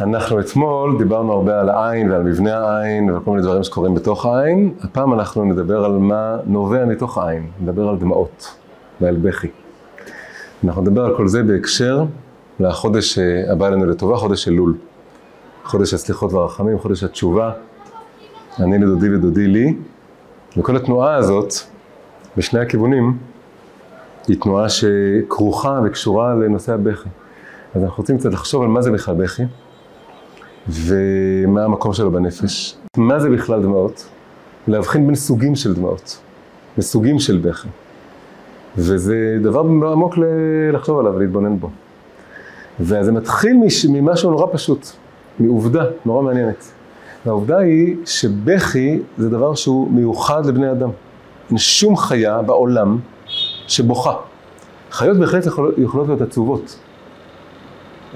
אנחנו אתמול דיברנו הרבה על העין ועל מבנה העין ועל כל מיני דברים שקורים בתוך העין. הפעם אנחנו נדבר על מה נובע מתוך העין, נדבר על דמעות ועל בכי. אנחנו נדבר על כל זה בהקשר לחודש הבא אלינו לטובה, חודש אלול. חודש הסליחות והרחמים, חודש התשובה. אני לדודי ודודי לי. וכל התנועה הזאת, בשני הכיוונים, היא תנועה שכרוכה וקשורה לנושא הבכי. אז אנחנו רוצים קצת לחשוב על מה זה בכלל בכי. ומה המקום שלו בנפש. מה זה בכלל דמעות? להבחין בין סוגים של דמעות, בסוגים של בכי. וזה דבר עמוק לחשוב עליו ולהתבונן בו. וזה מתחיל ממשהו נורא פשוט, מעובדה נורא מעניינת. והעובדה היא שבכי זה דבר שהוא מיוחד לבני אדם. אין שום חיה בעולם שבוכה. חיות בהחלט יכולות להיות עצובות.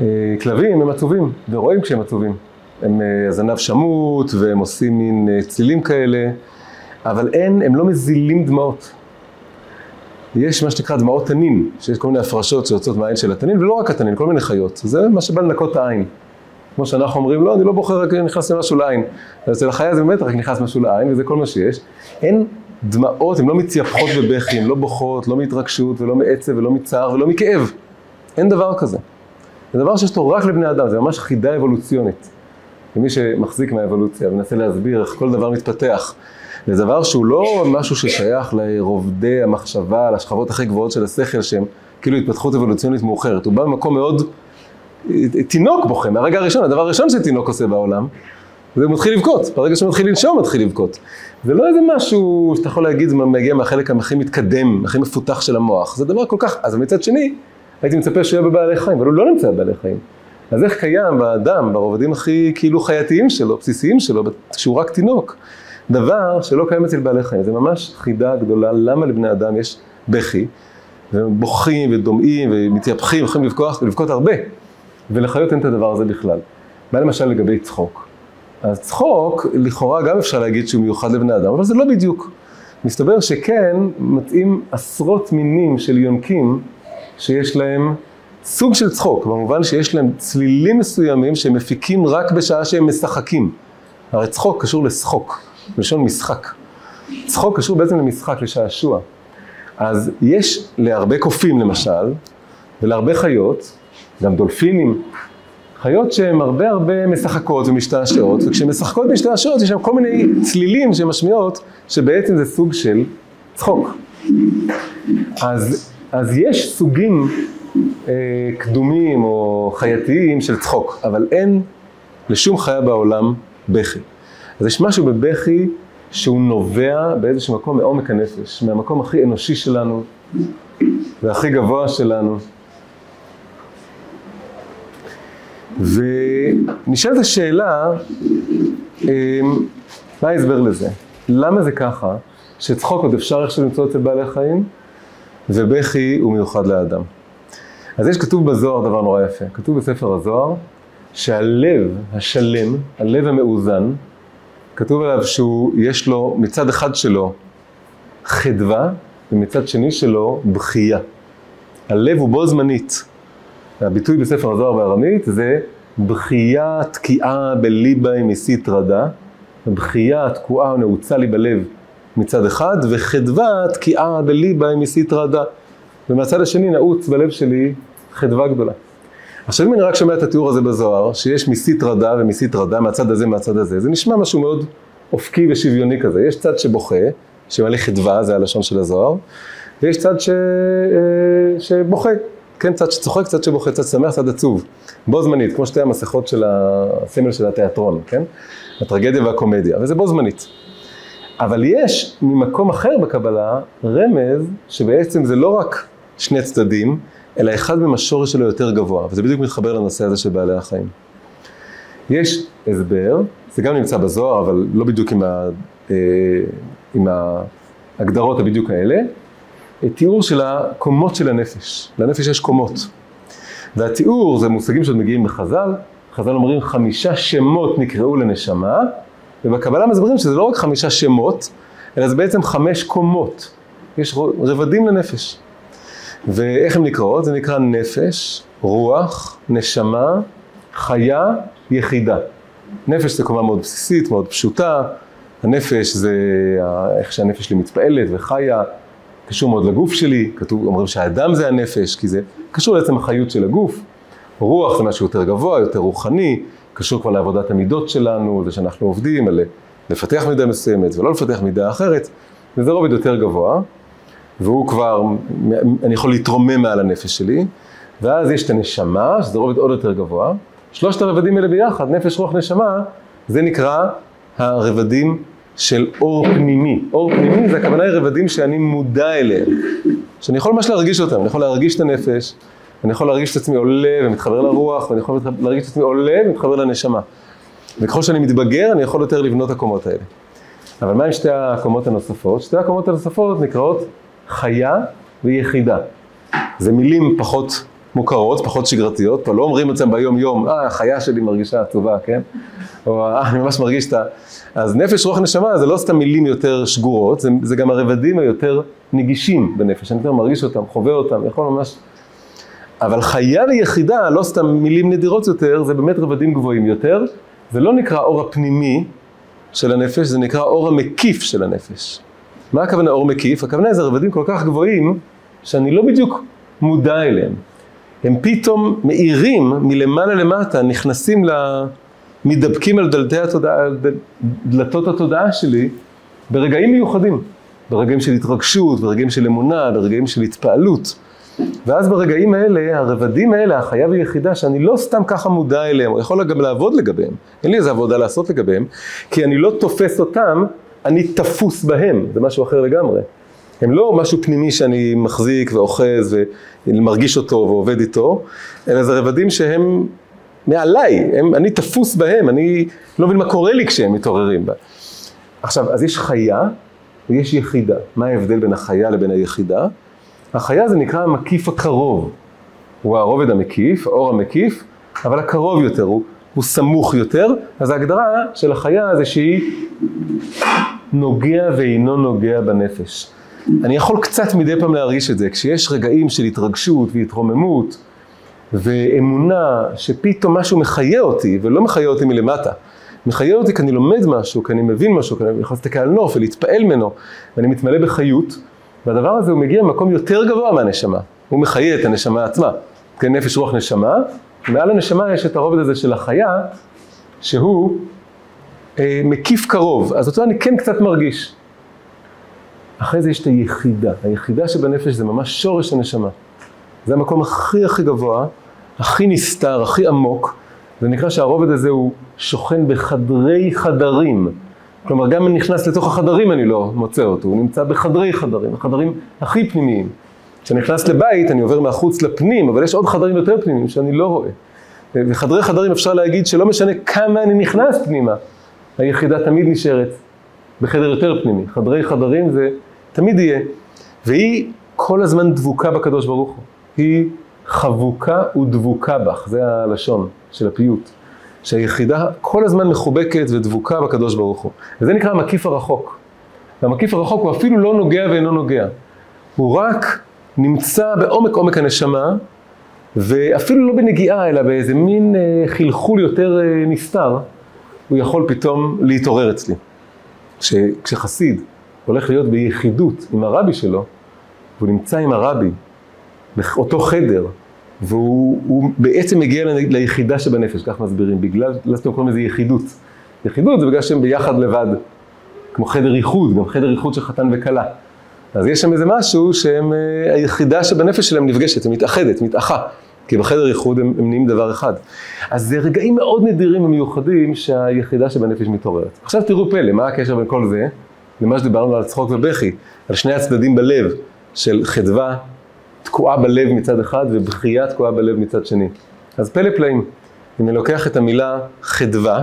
אה, כלבים הם עצובים, ורואים כשהם עצובים. הם אה, הזנב שמוט, והם עושים מין אה, צלילים כאלה, אבל אין, הם לא מזילים דמעות. יש מה שנקרא דמעות תנין, שיש כל מיני הפרשות שיוצאות מהעין של התנין, ולא רק התנין, כל מיני חיות. זה מה שבא לנקות את העין. כמו שאנחנו אומרים, לא, אני לא בוחר, רק נכנס למשהו לעין. אצל החיה זה באמת רק נכנס משהו לעין, וזה כל מה שיש. אין דמעות, הן לא מתייפחות בבכי, הן לא בוכות, לא מהתרגשות, ולא מעצב, ולא מצער, ולא מכאב. אין דבר כזה. זה דבר שיש לו רק לבני אדם, זה ממש חידה אבולוציונית. ומי שמחזיק מהאבולוציה ומנסה להסביר איך כל דבר מתפתח, זה דבר שהוא לא משהו ששייך לרובדי המחשבה, לשכבות הכי גבוהות של השכל, שהם כאילו התפתחות אבולוציונית מאוחרת. הוא בא ממקום מאוד... תינוק בוכה, מהרגע הראשון, הדבר הראשון שתינוק עושה בעולם, זה מתחיל לבכות, ברגע שהוא מתחיל לנשום מתחיל לבכות. זה לא איזה משהו שאתה יכול להגיד, זה מגיע מהחלק הכי מתקדם, הכי מפותח של המוח, זה דבר כל כך, אז מצד שני, הייתי מצפה שהוא יהיה בבעלי חיים, אבל הוא לא נמצא בבעלי חיים. אז איך קיים באדם, ברובדים הכי כאילו חייתיים שלו, בסיסיים שלו, כשהוא רק תינוק, דבר שלא קיים אצל בעלי חיים. זה ממש חידה גדולה, למה לבני אדם יש בכי, והם בוכים ודומעים ומתייפחים, יכולים לבכות, לבכות הרבה, ולחיות אין את הדבר הזה בכלל. מה למשל לגבי צחוק? אז צחוק, לכאורה גם אפשר להגיד שהוא מיוחד לבני אדם, אבל זה לא בדיוק. מסתבר שכן מתאים עשרות מינים של יונקים שיש להם סוג של צחוק, במובן שיש להם צלילים מסוימים שהם מפיקים רק בשעה שהם משחקים. הרי צחוק קשור לשחוק, לשון משחק. צחוק קשור בעצם למשחק, לשעשוע. אז יש להרבה קופים למשל, ולהרבה חיות, גם דולפינים, חיות שהן הרבה הרבה משחקות ומשתעשעות, וכשהן משחקות ומשתעשעות יש שם כל מיני צלילים שהן משמיעות, שבעצם זה סוג של צחוק. אז, אז יש סוגים אה, קדומים או חייתיים של צחוק, אבל אין לשום חיה בעולם בכי. אז יש משהו בבכי שהוא נובע באיזשהו מקום מעומק הנפש, מהמקום הכי אנושי שלנו והכי גבוה שלנו. ונשאלת השאלה, אה, מה ההסבר לזה? למה זה ככה שצחוק עוד אפשר איכשהו למצוא אצל בעלי חיים ובכי הוא מיוחד לאדם? אז יש כתוב בזוהר דבר נורא יפה, כתוב בספר הזוהר שהלב השלם, הלב המאוזן, כתוב עליו שהוא, יש לו מצד אחד שלו חדווה ומצד שני שלו בכייה. הלב הוא בו זמנית. הביטוי בספר הזוהר בארמית זה בכייה תקיעה בליבה עם מסית רדה, בכייה תקועה ונעוצה לי בלב מצד אחד, וחדווה תקיעה בליבה עם מסית רדה. ומהצד השני נעוץ בלב שלי חדווה גדולה. עכשיו אם אני רק שומע את התיאור הזה בזוהר, שיש מסית רדה ומסית רדה מהצד הזה מהצד הזה, זה נשמע משהו מאוד אופקי ושוויוני כזה. יש צד שבוכה, שמלא חדווה, זה הלשון של הזוהר, ויש צד ש... אה, שבוכה, כן, צד שצוחק, צד שבוכה, צד שמח, צד עצוב. בו זמנית, כמו שתי המסכות של הסמל של התיאטרון, כן? הטרגדיה והקומדיה, וזה בו זמנית. אבל יש ממקום אחר בקבלה רמז שבעצם זה לא רק שני צדדים, אלא אחד מהם השורש שלו יותר גבוה, וזה בדיוק מתחבר לנושא הזה של בעלי החיים. יש הסבר, זה גם נמצא בזוהר, אבל לא בדיוק עם, ה, אה, עם ההגדרות הבדיוק האלה, תיאור של הקומות של הנפש. לנפש יש קומות. והתיאור זה מושגים שעוד מגיעים בחז"ל, חז"ל אומרים חמישה שמות נקראו לנשמה, ובקבלה מסבירים שזה לא רק חמישה שמות, אלא זה בעצם חמש קומות. יש רבדים לנפש. ואיך הן נקראות? זה נקרא נפש, רוח, נשמה חיה יחידה. נפש זה כמובן מאוד בסיסית, מאוד פשוטה. הנפש זה איך שהנפש שלי מתפעלת וחיה, קשור מאוד לגוף שלי, כתוב, אומרים שהאדם זה הנפש, כי זה קשור לעצם החיות של הגוף. רוח זה משהו יותר גבוה, יותר רוחני, קשור כבר לעבודת המידות שלנו, זה שאנחנו עובדים על לפתח מידה מסוימת ולא לפתח מידה אחרת, וזה רובד יותר גבוה, והוא כבר, אני יכול להתרומם מעל הנפש שלי, ואז יש את הנשמה, שזה רובד עוד יותר גבוה. שלושת הרבדים האלה ביחד, נפש, רוח, נשמה, זה נקרא הרבדים של אור פנימי. אור פנימי זה הכוונה היא רבדים שאני מודע אליהם, שאני יכול ממש להרגיש אותם, אני יכול להרגיש את הנפש, אני יכול להרגיש את עצמי עולה ומתחבר לרוח, ואני יכול להרגיש את עצמי עולה ומתחבר לנשמה. וככל שאני מתבגר, אני יכול יותר לבנות הקומות האלה. אבל מה עם שתי הקומות הנוספות? שתי הקומות הנוספות נקראות חיה ויחידה. זה מילים פחות מוכרות, פחות שגרתיות, פה לא אומרים את זה ביום יום, אה, החיה שלי מרגישה עצובה, כן? או אה, אני ממש מרגיש את ה... אז נפש, רוח, נשמה זה לא סתם מילים יותר שגורות, זה, זה גם הרבדים היותר נגישים בנפש, אני יותר מרגיש אותם, חווה אותם, יכול ממש... אבל חיה ויחידה, לא סתם מילים נדירות יותר, זה באמת רבדים גבוהים יותר, זה לא נקרא אור הפנימי של הנפש, זה נקרא אור המקיף של הנפש. מה הכוונה אור מקיף? הכוונה זה רבדים כל כך גבוהים, שאני לא בדיוק מודע אליהם. הם פתאום מאירים מלמעלה למטה, נכנסים ל... מתדבקים על דלתי התודעה, דלתות התודעה שלי ברגעים מיוחדים, ברגעים של התרגשות, ברגעים של אמונה, ברגעים של התפעלות. ואז ברגעים האלה, הרבדים האלה, החיה ויחידה, שאני לא סתם ככה מודע אליהם, או יכול גם לעבוד לגביהם, אין לי איזה עבודה לעשות לגביהם, כי אני לא תופס אותם, אני תפוס בהם, זה משהו אחר לגמרי. הם לא משהו פנימי שאני מחזיק ואוחז ומרגיש אותו ועובד איתו, אלא זה רבדים שהם מעליי, הם, אני תפוס בהם, אני לא מבין מה קורה לי כשהם מתעוררים. עכשיו, אז יש חיה ויש יחידה. מה ההבדל בין החיה לבין היחידה? החיה זה נקרא המקיף הקרוב. הוא הרובד המקיף, האור המקיף, אבל הקרוב יותר, הוא, הוא סמוך יותר, אז ההגדרה של החיה זה שהיא נוגע ואינו נוגע בנפש. אני יכול קצת מדי פעם להרגיש את זה, כשיש רגעים של התרגשות והתרוממות ואמונה שפתאום משהו מחיה אותי, ולא מחיה אותי מלמטה, מחיה אותי כי אני לומד משהו, כי אני מבין משהו, כי אני יכול להסתכל על נוף ולהתפעל ממנו, ואני מתמלא בחיות, והדבר הזה הוא מגיע ממקום יותר גבוה מהנשמה, הוא מחיה את הנשמה עצמה, כן, נפש רוח נשמה, מעל הנשמה יש את הרובד הזה של החיה, שהוא אה, מקיף קרוב, אז אותו אני כן קצת מרגיש. אחרי זה יש את היחידה, היחידה שבנפש זה ממש שורש הנשמה. זה המקום הכי הכי גבוה, הכי נסתר, הכי עמוק, זה נקרא שהרובד הזה הוא שוכן בחדרי חדרים. כלומר, גם אם נכנס לתוך החדרים אני לא מוצא אותו, הוא נמצא בחדרי חדרים, החדרים הכי פנימיים. כשאני נכנס לבית אני עובר מהחוץ לפנים, אבל יש עוד חדרים יותר פנימיים שאני לא רואה. וחדרי חדרים אפשר להגיד שלא משנה כמה אני נכנס פנימה, היחידה תמיד נשארת בחדר יותר פנימי. חדרי חדרים זה תמיד יהיה. והיא כל הזמן דבוקה בקדוש ברוך הוא. היא חבוקה ודבוקה בך, זה הלשון של הפיוט. שהיחידה כל הזמן מחובקת ודבוקה בקדוש ברוך הוא. וזה נקרא המקיף הרחוק. והמקיף הרחוק הוא אפילו לא נוגע ואינו נוגע. הוא רק נמצא בעומק עומק הנשמה, ואפילו לא בנגיעה, אלא באיזה מין אה, חלחול יותר אה, נסתר, הוא יכול פתאום להתעורר אצלי. כש, כשחסיד הולך להיות ביחידות עם הרבי שלו, והוא נמצא עם הרבי באותו חדר, והוא בעצם מגיע ליחידה שבנפש, כך מסבירים, בגלל, לא סתם קוראים לזה יחידות. יחידות זה בגלל שהם ביחד לבד, כמו חדר איחוד, גם חדר איחוד של חתן וכלה. אז יש שם איזה משהו שהם, אה, היחידה שבנפש שלהם נפגשת, היא מתאחדת, מתאחה. כי בחדר איחוד הם, הם נהיים דבר אחד. אז זה רגעים מאוד נדירים ומיוחדים שהיחידה שבנפש מתעוררת. עכשיו תראו פלא, מה הקשר בין כל זה למה שדיברנו על צחוק ובכי, על שני הצדדים בלב של חדווה תקועה בלב מצד אחד ובכייה תקועה בלב מצד שני. אז פלא פלאים. אם אני לוקח את המילה חדווה,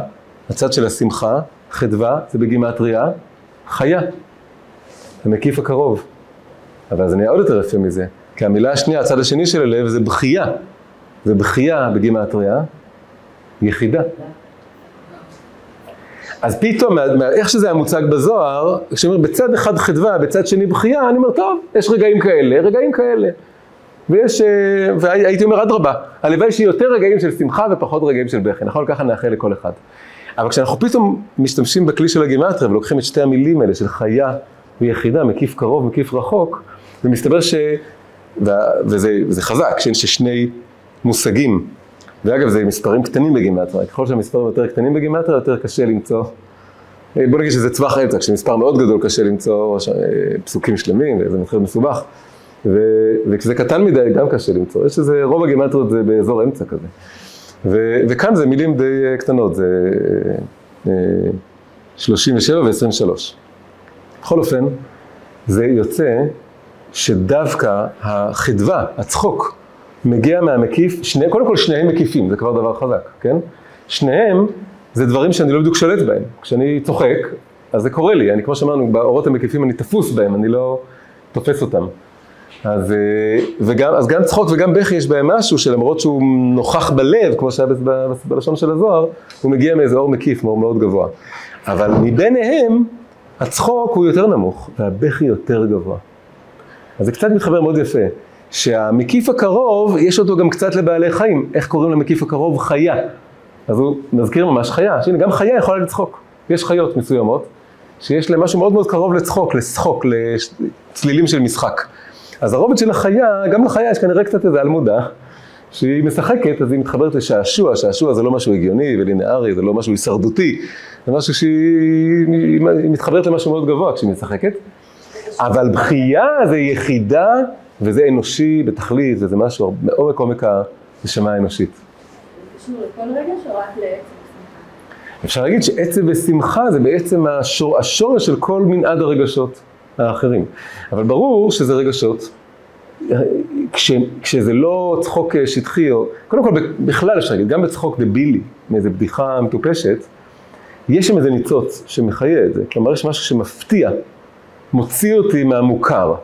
הצד של השמחה, חדווה זה בגימטריה, חיה. המקיף הקרוב. אבל זה נהיה עוד יותר יפה מזה, כי המילה השנייה, הצד השני של הלב זה בכייה. ובכייה בגימטריה, יחידה. אז פתאום, איך שזה היה מוצג בזוהר, כשאומר בצד אחד חדווה, בצד שני בכייה, אני אומר, טוב, יש רגעים כאלה, רגעים כאלה. ויש, אה, והייתי אומר אדרבה, הלוואי שיהיה יותר רגעים של שמחה ופחות רגעים של בכי, נכון? ככה נאחל לכל אחד. אבל כשאנחנו פתאום משתמשים בכלי של הגימטריה ולוקחים את שתי המילים האלה של חיה ויחידה, מקיף קרוב, מקיף רחוק, ומסתבר ש... וזה, וזה חזק, שיש שני מושגים, ואגב זה מספרים קטנים בגימטריה, ככל שהמספרים יותר קטנים בגימטריה יותר קשה למצוא, אה, בוא נגיד שזה טווח האמצע, כשמספר מאוד גדול קשה למצוא אה, פסוקים שלמים וזה מתחיל מסובך, ו, וכשזה קטן מדי גם קשה למצוא, יש איזה, רוב הגימטריות זה באזור אמצע כזה. ו, וכאן זה מילים די אה, קטנות, זה 37 ו-23. בכל אופן, זה יוצא שדווקא החדווה, הצחוק, מגיע מהמקיף, שני, קודם כל שניהם מקיפים, זה כבר דבר חזק, כן? שניהם זה דברים שאני לא בדיוק שולט בהם. כשאני צוחק, אז זה קורה לי, אני כמו שאמרנו, באורות המקיפים אני תפוס בהם, אני לא תופס אותם. אז, אה, וגם, אז גם צחוק וגם בכי יש בהם משהו שלמרות שהוא נוכח בלב, כמו שהיה בלשון של הזוהר, הוא מגיע מאיזה אור מקיף מאוד, מאוד גבוה. אבל מביניהם, הצחוק הוא יותר נמוך, והבכי יותר גבוה. אז זה קצת מתחבר מאוד יפה, שהמקיף הקרוב, יש אותו גם קצת לבעלי חיים. איך קוראים למקיף הקרוב? חיה. אז הוא מזכיר ממש חיה, שהנה גם חיה יכולה לצחוק. יש חיות מסוימות, שיש להם משהו מאוד מאוד קרוב לצחוק, לשחוק, לצלילים של משחק. אז הרובד של החיה, גם לחיה יש כנראה קצת איזה אלמודה, שהיא משחקת, אז היא מתחברת לשעשוע, שעשוע זה לא משהו הגיוני ולינארי, זה לא משהו הישרדותי, זה משהו שהיא מתחברת למשהו מאוד גבוה כשהיא משחקת. אבל בכייה זה יחידה, וזה אנושי בתכלית, וזה משהו מעומק עומק הנשמה האנושית. אפשר להגיד שעצב ושמחה זה בעצם השור, השורש של כל מנעד הרגשות האחרים. אבל ברור שזה רגשות, כש, כשזה לא צחוק שטחי, או קודם כל בכלל אפשר להגיד, גם בצחוק דבילי, מאיזה בדיחה מטופשת, יש שם איזה ניצוץ שמחיה את זה. כלומר יש משהו שמפתיע, מוציא אותי מהמוכר,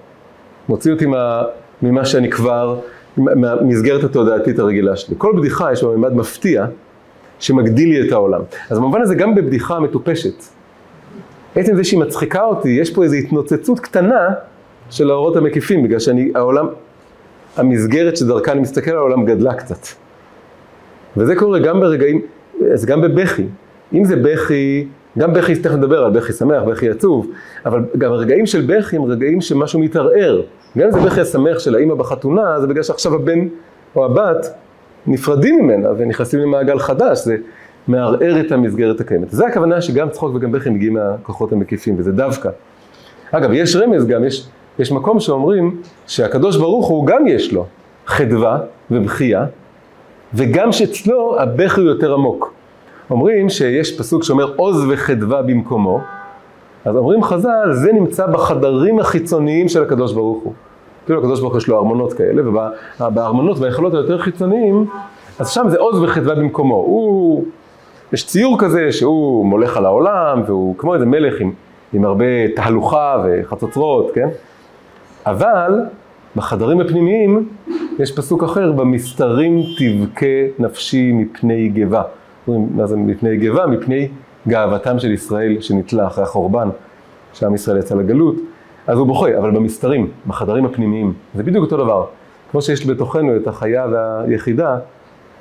מוציא אותי מה, ממה שאני כבר, מהמסגרת התודעתית הרגילה שלי. כל בדיחה יש בה מימד מפתיע שמגדיל לי את העולם. אז במובן הזה גם בבדיחה מטופשת, עצם זה שהיא מצחיקה אותי, יש פה איזו התנוצצות קטנה של האורות המקיפים, בגלל שאני, העולם, המסגרת שדרכה אני מסתכל על העולם גדלה קצת. וזה קורה גם ברגעים, אז גם בבכי. אם זה בכי, גם בכי, תכף נדבר על בכי שמח, בכי עצוב, אבל גם רגעים של בכי הם רגעים שמשהו מתערער. גם אם זה בכי השמח של האימא בחתונה, זה בגלל שעכשיו הבן או הבת נפרדים ממנה ונכנסים למעגל חדש, זה מערער את המסגרת הקיימת. זה הכוונה שגם צחוק וגם בכי מגיעים מהכוחות המקיפים, וזה דווקא. אגב, יש רמז גם, יש, יש מקום שאומרים שהקדוש ברוך הוא גם יש לו חדווה ובכייה, וגם שאצלו הבכי הוא יותר עמוק. אומרים שיש פסוק שאומר עוז וחדווה במקומו, אז אומרים חז"ל, זה נמצא בחדרים החיצוניים של הקדוש ברוך הוא. כאילו הקדוש ברוך הוא יש לו ארמונות כאלה, ובארמונות והיכולות היותר חיצוניים, אז שם זה עוז וחדווה במקומו. הוא, יש ציור כזה שהוא מולך על העולם, והוא כמו איזה מלך עם, עם הרבה תהלוכה וחצוצרות, כן? אבל בחדרים הפנימיים יש פסוק אחר, במסתרים תבכה נפשי מפני גבה. מה זה מפני גבה? מפני גאוותם של ישראל שנתלה אחרי החורבן, שעם ישראל יצא לגלות. אז הוא בוכה, אבל במסתרים, בחדרים הפנימיים, זה בדיוק אותו דבר. כמו שיש בתוכנו את החיה והיחידה,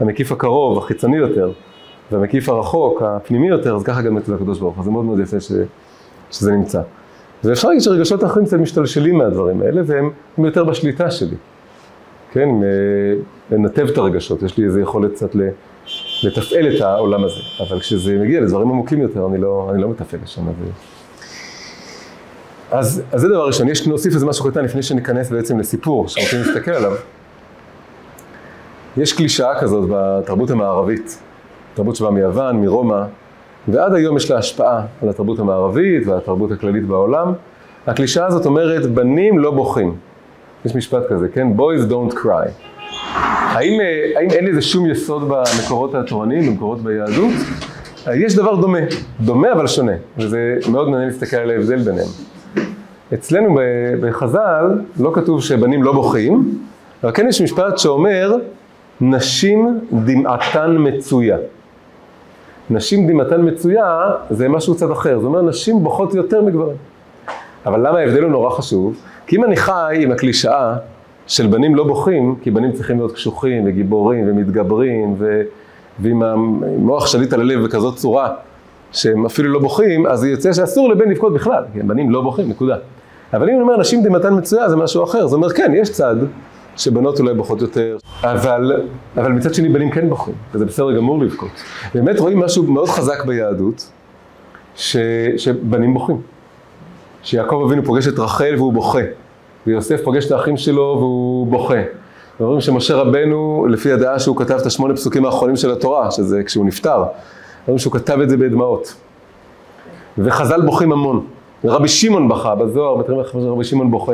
המקיף הקרוב, החיצוני יותר, והמקיף הרחוק, הפנימי יותר, אז ככה גם אצל הקדוש ברוך הוא, זה מאוד מאוד יפה ש, שזה נמצא. ואפשר להגיד שרגשות האחרים קצת משתלשלים מהדברים האלה, והם יותר בשליטה שלי. כן, לנתב את הרגשות, יש לי איזו יכולת קצת לתפעל את העולם הזה, אבל כשזה מגיע לדברים עמוקים יותר, אני לא, אני לא מתפעל לשם. אז, אז זה דבר ראשון, יש להוסיף איזה משהו קטן לפני שניכנס בעצם לסיפור שרוצים להסתכל עליו. יש קלישאה כזאת בתרבות המערבית, תרבות שבאה מיוון, מרומא, ועד היום יש לה השפעה על התרבות המערבית והתרבות הכללית בעולם. הקלישאה הזאת אומרת, בנים לא בוכים. יש משפט כזה, כן? Boys don't cry. האם, האם אין לזה שום יסוד במקורות התורניים, במקורות ביהדות? יש דבר דומה, דומה אבל שונה, וזה מאוד מעניין להסתכל על ההבדל ביניהם. אצלנו בחז"ל לא כתוב שבנים לא בוכים, אבל כן יש משפט שאומר, נשים דמעתן מצויה. נשים דמעתן מצויה זה משהו קצת אחר, זה אומר נשים בוכות יותר מגברים. אבל למה ההבדל הוא נורא חשוב? כי אם אני חי עם הקלישאה של בנים לא בוכים, כי בנים צריכים להיות קשוחים וגיבורים ומתגברים ו... ועם המוח שליט על הלב בכזאת צורה שהם אפילו לא בוכים, אז יוצא שאסור לבן לבכות בכלל, כי בנים לא בוכים, נקודה. אבל אם אני אומר נשים דמתן מצויה זה משהו אחר, זאת אומרת כן, יש צד שבנות אולי בוכות יותר, אבל, אבל מצד שני בנים כן בוכים, וזה בסדר גמור לבכות. באמת רואים משהו מאוד חזק ביהדות, ש, שבנים בוכים. שיעקב אבינו פוגש את רחל והוא בוכה, ויוסף פוגש את האחים שלו והוא בוכה. ואומרים שמשה רבנו, לפי הדעה שהוא כתב את השמונה פסוקים האחרונים של התורה, שזה כשהוא נפטר, אומרים שהוא כתב את זה בדמעות. וחז"ל בוכים המון. ורבי שמעון בכה בזוהר, איך רבי שמעון בוכה.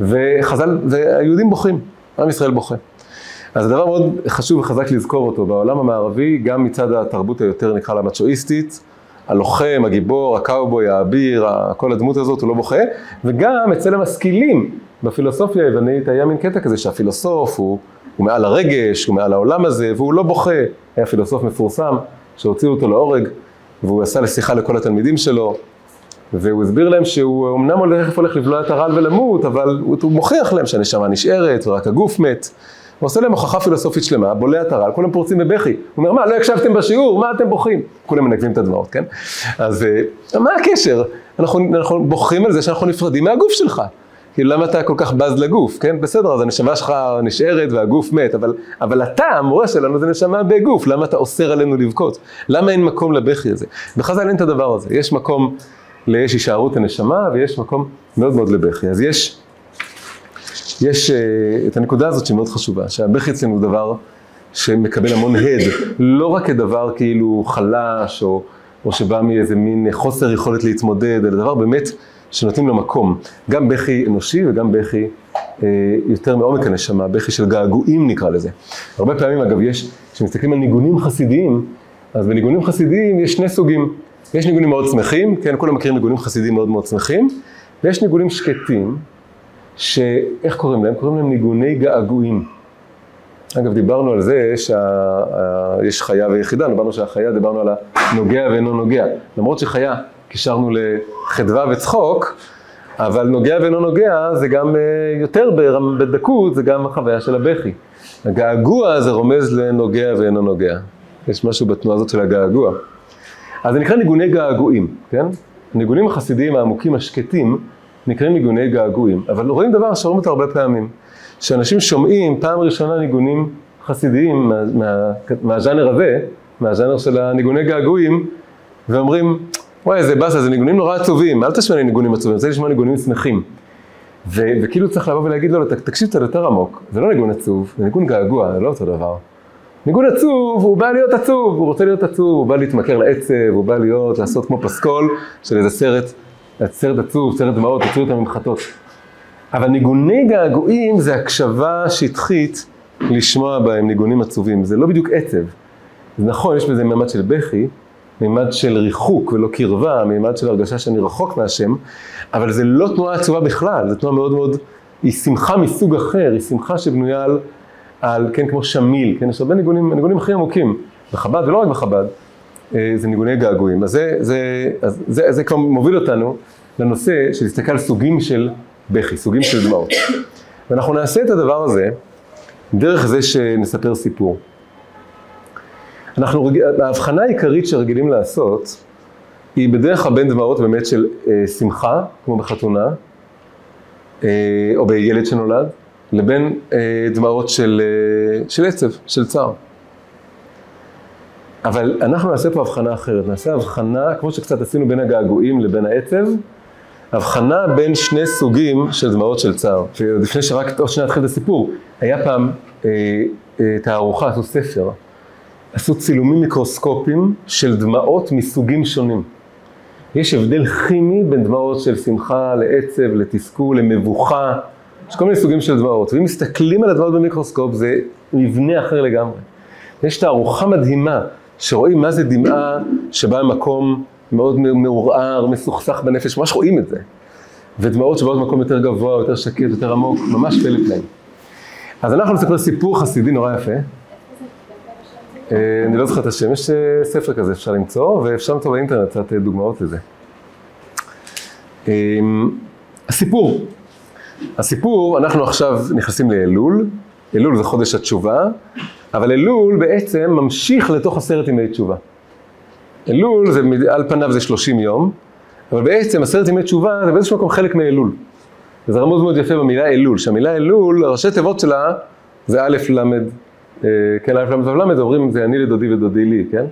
וחז"ל, והיהודים בוכים, עם ישראל בוכה. אז זה דבר מאוד חשוב וחזק לזכור אותו. בעולם המערבי, גם מצד התרבות היותר נקרא לה מצ'ואיסטית, הלוחם, הגיבור, הקאובוי, האביר, כל הדמות הזאת הוא לא בוכה, וגם אצל המשכילים בפילוסופיה היוונית היה מין קטע כזה שהפילוסוף הוא, הוא מעל הרגש, הוא מעל העולם הזה, והוא לא בוכה. היה פילוסוף מפורסם שהוציאו אותו להורג, והוא עשה לשיחה לכל התלמידים שלו, והוא הסביר להם שהוא אמנם הולך, הולך לבלוע את הרעל ולמות, אבל הוא, הוא מוכיח להם שהנשמה נשארת ורק הגוף מת. הוא עושה להם הוכחה פילוסופית שלמה, בולע את הרעל, כולם פורצים בבכי. הוא אומר, מה, לא הקשבתם בשיעור? מה אתם בוכים? כולם מנגבים את הדמעות, כן? אז אה, מה הקשר? אנחנו, אנחנו בוכים על זה שאנחנו נפרדים מהגוף שלך. כאילו, למה אתה כל כך בז לגוף, כן? בסדר, אז הנשמה שלך נשארת והגוף מת, אבל, אבל אתה, המורה שלנו זה נשמה בגוף, למה אתה אוסר עלינו לבכות? למה אין מקום לבכי הזה? בחז"ל אין את הדבר הזה, יש מקום ליש הישארות הנשמה ויש מקום מאוד מאוד לבכי. אז יש, יש uh, את הנקודה הזאת שהיא מאוד חשובה, שהבכי אצלנו הוא דבר שמקבל המון הד, לא רק כדבר כאילו חלש או, או שבא מאיזה מין חוסר יכולת להתמודד, אלא דבר באמת שנותנים לו מקום, גם בכי אנושי וגם בכי אה, יותר מעומק הנשמה, בכי של געגועים נקרא לזה. הרבה פעמים אגב יש, כשמסתכלים על ניגונים חסידיים, אז בניגונים חסידיים יש שני סוגים. יש ניגונים מאוד שמחים, כן, כולם מכירים ניגונים חסידיים מאוד מאוד שמחים, ויש ניגונים שקטים, שאיך קוראים להם? קוראים להם ניגוני געגועים. אגב, דיברנו על זה שיש חיה ויחידה, דיברנו שהחיה, דיברנו על הנוגע ואינו נוגע. למרות שחיה קישרנו לחדווה וצחוק, אבל נוגע ואינו נוגע זה גם אה, יותר בדקות, זה גם החוויה של הבכי. הגעגוע זה רומז לנוגע ואינו נוגע. יש משהו בתנועה הזאת של הגעגוע. אז זה נקרא ניגוני געגועים, כן? הניגונים החסידיים העמוקים השקטים נקראים ניגוני געגועים, אבל רואים דבר שרואים אותו הרבה פעמים, שאנשים שומעים פעם ראשונה ניגונים חסידיים מה, מה, מהז'אנר הזה, מהז'אנר של הניגוני געגועים, ואומרים, וואי, איזה באסה, זה ניגונים נורא עצובים, אל תשמע לי ניגונים עצובים, אני רוצה לשמוע ניגונים שמחים. וכאילו צריך לבוא ולהגיד לו, תקשיב קצת יותר עמוק, זה לא ניגון עצוב, זה ניגון געגוע, זה לא אותו דבר. ניגון עצוב, הוא בא להיות עצוב, הוא רוצה להיות עצוב, הוא בא להתמכר לעצב, הוא בא להיות, לעשות כמו פסקול של איזה סרט, סרט עצוב, סרט דמעות, תוציאו אותם ממחטות. אבל ניגוני געגועים זה הקשבה שטחית לשמוע בהם ניגונים עצובים, זה לא בדיוק עצב. זה נכון, יש בזה ממד של בכי, מימד של ריחוק ולא קרבה, מימד של הרגשה שאני רחוק מהשם, אבל זה לא תנועה עצובה בכלל, זו תנועה מאוד מאוד, היא שמחה מסוג אחר, היא שמחה שבנויה על, על כן, כמו שמיל, כן, יש הרבה ניגונים, ניגונים הכי עמוקים, בחב"ד ולא רק בחב"ד, אה, זה ניגוני געגועים. אז זה, זה, אז זה, זה כבר מוביל אותנו לנושא של להסתכל על סוגים של בכי, סוגים של דמעות. ואנחנו נעשה את הדבר הזה דרך זה שנספר סיפור. אנחנו, ההבחנה העיקרית שרגילים לעשות, היא בדרך כלל בין דמעות באמת של אה, שמחה, כמו בחתונה, אה, או בילד שנולד, לבין אה, דמעות של, אה, של עצב, של צער. אבל אנחנו נעשה פה הבחנה אחרת, נעשה הבחנה, כמו שקצת עשינו בין הגעגועים לבין העצב, הבחנה בין שני סוגים של דמעות של צער. לפני שרק עוד שניה נתחיל את הסיפור, היה פעם אה, אה, תערוכה, עשו ספר, עשו צילומים מיקרוסקופיים של דמעות מסוגים שונים. יש הבדל כימי בין דמעות של שמחה לעצב, לתסכול, למבוכה, יש כל מיני סוגים של דמעות. ואם מסתכלים על הדמעות במיקרוסקופ זה מבנה אחר לגמרי. יש תערוכה מדהימה שרואים מה זה דמעה שבאה ממקום מאוד מעורער, מסוכסך בנפש, ממש רואים את זה. ודמעות שבאות ממקום יותר גבוה, יותר שקט, יותר עמוק, ממש פלא פלאים. אז אנחנו נספר סיפור חסידי נורא יפה. אה, אני לא זוכר את השם, יש אה, ספר כזה אפשר למצוא, ואפשר למצוא באינטרנט קצת אה, דוגמאות לזה. הסיפור, הסיפור, אנחנו עכשיו נכנסים לאלול, אלול זה חודש התשובה, אבל אלול בעצם ממשיך לתוך עשרת ימי תשובה. אלול זה, על פניו זה 30 יום, אבל בעצם עשרת ימי תשובה זה באיזשהו מקום חלק מאלול. וזה רמוז מאוד יפה במילה אלול, שהמילה אלול, ראשי תיבות שלה זה א' ל', אה, כן, א' ל' ול', אומרים זה אני לדודי ודודי לי, כן?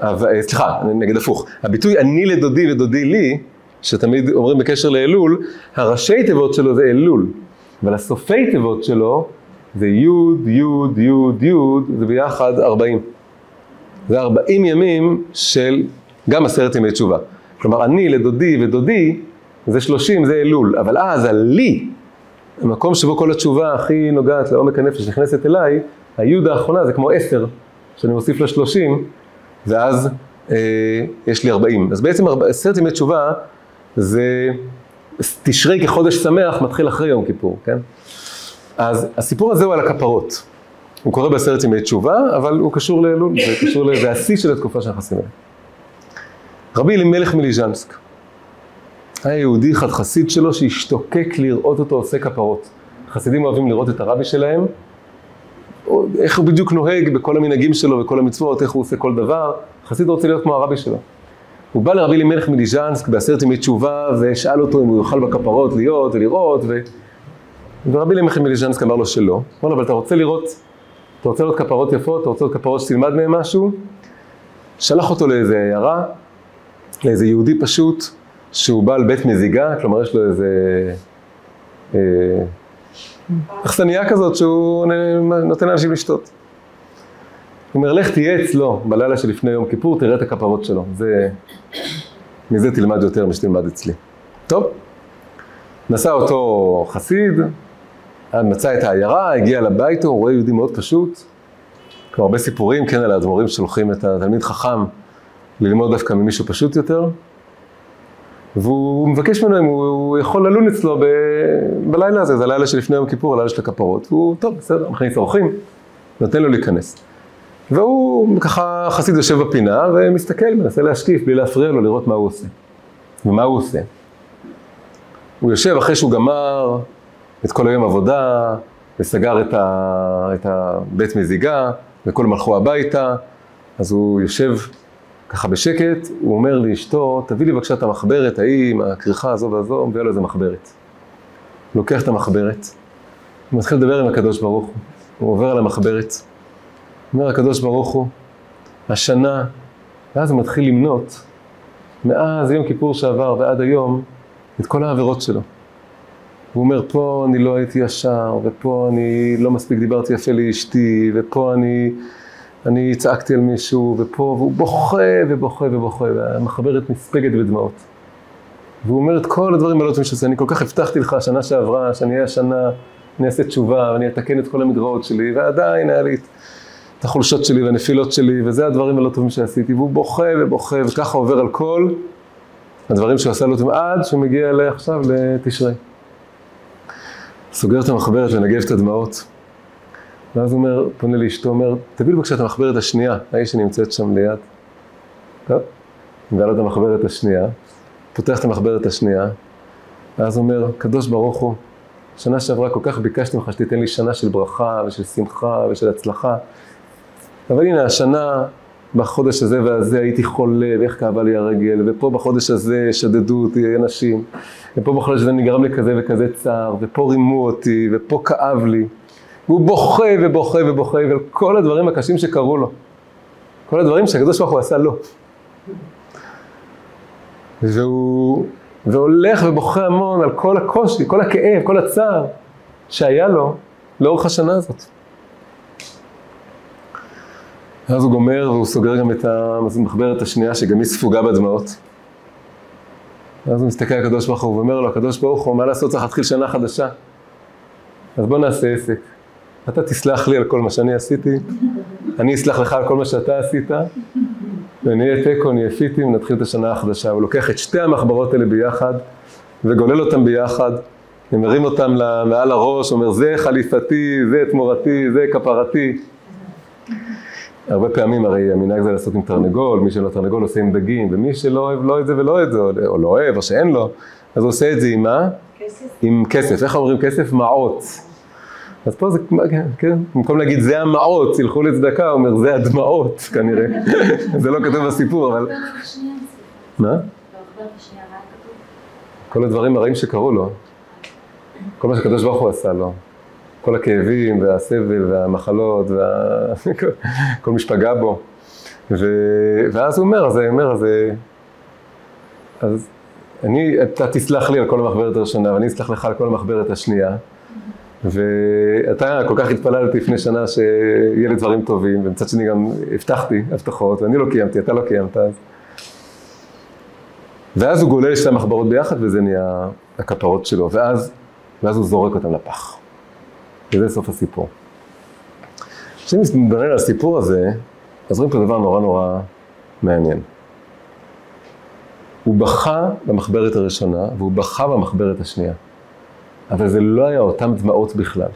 אבל, אה, סליחה, נגיד הפוך. הביטוי אני לדודי ודודי לי, שתמיד אומרים בקשר לאלול, הראשי תיבות שלו זה אלול, אבל הסופי תיבות שלו זה י', י', י', י', זה ביחד 40. זה 40 ימים של גם עשרת ימי תשובה. כלומר, אני לדודי ודודי, זה 30, זה אלול, אבל אז הלי, המקום שבו כל התשובה הכי נוגעת לעומק הנפש נכנסת אליי, היוד האחרונה זה כמו 10, שאני מוסיף לה 30, ואז אה, יש לי 40. אז בעצם עשרת ימי תשובה זה תשרי כחודש שמח מתחיל אחרי יום כיפור, כן? אז הסיפור הזה הוא על הכפרות. הוא קורה בעשרת ימי תשובה, אבל הוא קשור לאלול, זה קשור, זה השיא של התקופה שאנחנו נכנסים אליה. רבי אלימלך מליז'נסק, היה יהודי אחד חסיד שלו שהשתוקק לראות אותו עושה כפרות. חסידים אוהבים לראות את הרבי שלהם, איך הוא בדיוק נוהג בכל המנהגים שלו וכל המצוות, איך הוא עושה כל דבר. חסיד רוצה להיות כמו הרבי שלו. הוא בא לרבי אלימלך מליז'נסק בעשרת ימי תשובה ושאל אותו אם הוא יוכל בכפרות להיות ולראות ו... ורבי אלימלך מליז'נסק אמר לו שלא. אמר לו, אבל אתה רוצה לראות, אתה רוצה לראות כפרות יפות, אתה רוצה לראות כפרות שתלמד מהן משהו? שלח אותו לאיזה עיירה, לאיזה יהודי פשוט, שהוא בעל בית מזיגה, כלומר יש לו איזה אה, אכסניה כזאת שהוא נותן לאנשים לשתות. הוא אומר, לך תהיה אצלו בלילה שלפני יום כיפור, תראה את הכפרות שלו. זה, מזה תלמד יותר משתלמד אצלי. טוב, נסע אותו חסיד, מצא את העיירה, הגיע לביתו, הוא רואה יהודי מאוד פשוט. כמו הרבה סיפורים, כן, על האדמו"רים שולחים את התלמיד חכם ללמוד דווקא ממישהו פשוט יותר. והוא מבקש ממנו אם הוא יכול ללון אצלו ב... בלילה הזה, זה הלילה שלפני יום כיפור, הלילה של הכפרות. והוא, טוב, בסדר, מכניס אורחים, נותן לו להיכנס. והוא ככה חסיד יושב בפינה ומסתכל, מנסה להשקיף בלי להפריע לו לראות מה הוא עושה. ומה הוא עושה? הוא יושב אחרי שהוא גמר את כל היום עבודה, וסגר את, ה... את הבית מזיגה, וכולם הלכו הביתה, אז הוא יושב ככה בשקט, הוא אומר לאשתו, תביא לי בבקשה את המחברת ההיא עם הכריכה הזו והזו, מביא לו איזה מחברת. לוקח את המחברת, הוא מתחיל לדבר עם הקדוש ברוך הוא, הוא עובר על המחברת, אומר הקדוש ברוך הוא, השנה, ואז הוא מתחיל למנות, מאז יום כיפור שעבר ועד היום, את כל העבירות שלו. הוא אומר, פה אני לא הייתי ישר, ופה אני לא מספיק דיברתי יפה לאשתי, ופה אני... אני צעקתי על מישהו, ופה, והוא בוכה ובוכה ובוכה, והמחברת נספגת בדמעות. והוא אומר את כל הדברים הלא טובים שזה, אני כל כך הבטחתי לך שנה שעברה, שאני אהיה השנה, אני אעשה תשובה, ואני אתקן את כל המדרעות שלי, ועדיין היה לי החולשות שלי והנפילות שלי, וזה הדברים הלא טובים שעשיתי, והוא בוכה ובוכה, וככה עובר על כל הדברים שהוא עשה לו טובים, עד שהוא מגיע עכשיו לתשרי. סוגר את המחברת ונגב את הדמעות. ואז הוא אומר, פונה לאשתו, אומר, תביא לי בבקשה את המחברת השנייה, האיש שנמצאת שם ליד. טוב, לו את המחברת השנייה, פותח את המחברת השנייה, ואז אומר, קדוש ברוך הוא, שנה שעברה כל כך ביקשתי ממך שתיתן לי שנה של ברכה ושל שמחה ושל הצלחה, אבל הנה השנה, בחודש הזה והזה הייתי חולה ואיך כאבה לי הרגל, ופה בחודש הזה שדדו אותי אנשים, ופה בחודש הזה נגרם לי כזה וכזה צער, ופה רימו אותי, ופה כאב לי. והוא בוכה ובוכה ובוכה על כל הדברים הקשים שקרו לו. כל הדברים שהקדוש ברוך הוא עשה לו. והוא והולך ובוכה המון על כל הקושי, כל הכאב, כל הצער שהיה לו לאורך השנה הזאת. ואז הוא גומר והוא סוגר גם את המחברת השנייה שגם היא ספוגה בדמעות. ואז הוא מסתכל על הקדוש ברוך הוא ואומר לו, הקדוש ברוך הוא, מה לעשות צריך להתחיל שנה חדשה. אז בוא נעשה עסק. אתה תסלח לי על כל מה שאני עשיתי, אני אסלח לך על כל מה שאתה עשית, ונהיה תיקו, נהיה פיטים, נתחיל את השנה החדשה. הוא לוקח את שתי המחברות האלה ביחד, וגולל אותם ביחד, ומרים אותם מעל הראש, אומר, זה חליפתי, זה תמורתי, זה כפרתי. הרבה פעמים הרי המנהג זה לעשות עם תרנגול, מי שלא תרנגול עושה עם דגים, ומי שלא אוהב לא את זה ולא את זה, או לא אוהב, או שאין לו, אז הוא עושה את זה עם מה? כסף. עם כסף. איך אומרים כסף? מעות. אז פה זה, כן, כן, במקום להגיד זה המעות, ילכו לצדקה, הוא אומר זה הדמעות כנראה. זה לא כתוב בסיפור, אבל... השנייה, מה? כתוב? כל הדברים הרעים שקרו לו, כל מה שהקדוש ברוך הוא עשה לו, כל הכאבים והסבל והמחלות, וה... כל מי שפגע בו. ו... ואז הוא אומר, אז הוא אומר, אז... אז אני, אתה תסלח לי על כל המחברת הראשונה, ואני אסלח לך על כל המחברת השנייה. ואתה כל כך התפללתי לפני שנה שיהיה לי דברים טובים, ומצד שני גם הבטחתי הבטחות, ואני לא קיימתי, אתה לא קיימת אז. ואז הוא גולל שתי המחברות ביחד, וזה נהיה הכפרות שלו, ואז, ואז הוא זורק אותם לפח. וזה סוף הסיפור. כשאני מתבונן על הסיפור הזה, אז רואים פה דבר נורא נורא מעניין. הוא בכה במחברת הראשונה, והוא בכה במחברת השנייה. אבל זה לא היה אותם דמעות בכלל.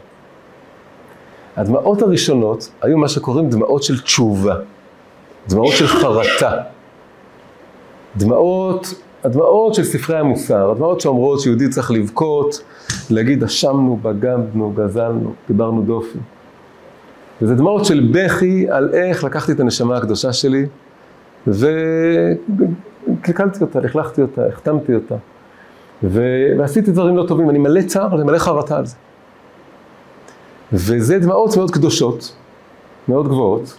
הדמעות הראשונות היו מה שקוראים דמעות של תשובה, דמעות של חרטה, דמעות, הדמעות של ספרי המוסר, הדמעות שאומרות שיהודי צריך לבכות, להגיד אשמנו, בגדנו, גזלנו, דיברנו דופי. וזה דמעות של בכי על איך לקחתי את הנשמה הקדושה שלי וקלקלתי אותה, לכלכתי אותה, החתמתי אותה. ו... ועשיתי דברים לא טובים, אני מלא צער, אני מלא חרטה על זה. וזה דמעות מאוד קדושות, מאוד גבוהות.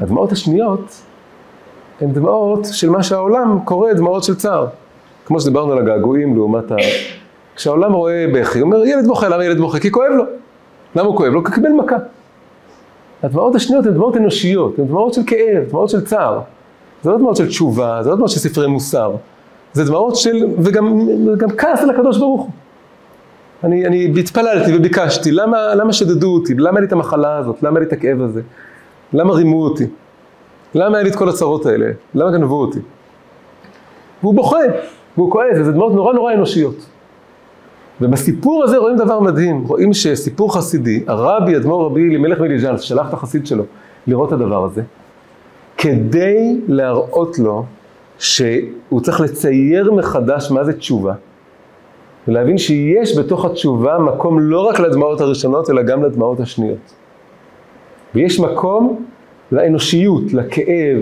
הדמעות השניות הן דמעות של מה שהעולם קורא דמעות של צער. כמו שדיברנו על הגעגועים לעומת ה... כשהעולם רואה בכי, הוא אומר, ילד בוכה, למה ילד בוכה? כי כואב לו. למה הוא כואב לו? כי קיבל מכה. הדמעות השניות הן דמעות אנושיות, הן דמעות של כאב, דמעות של צער. זה לא דמעות של תשובה, זה לא דמעות של ספרי מוסר. זה דמעות של, וגם, וגם כעס על הקדוש ברוך הוא. אני, אני התפללתי וביקשתי, למה, למה שדדו אותי? למה לי את המחלה הזאת? למה לי את הכאב הזה? למה רימו אותי? למה היה לי את כל הצרות האלה? למה גנבו אותי? והוא בוכה, והוא כועס, וזה דמעות נורא נורא אנושיות. ובסיפור הזה רואים דבר מדהים, רואים שסיפור חסידי, הרבי אדמו"ר רבי אלימלך מליז'אן, שלח את החסיד שלו לראות את הדבר הזה, כדי להראות לו שהוא צריך לצייר מחדש מה זה תשובה, ולהבין שיש בתוך התשובה מקום לא רק לדמעות הראשונות, אלא גם לדמעות השניות. ויש מקום לאנושיות, לכאב,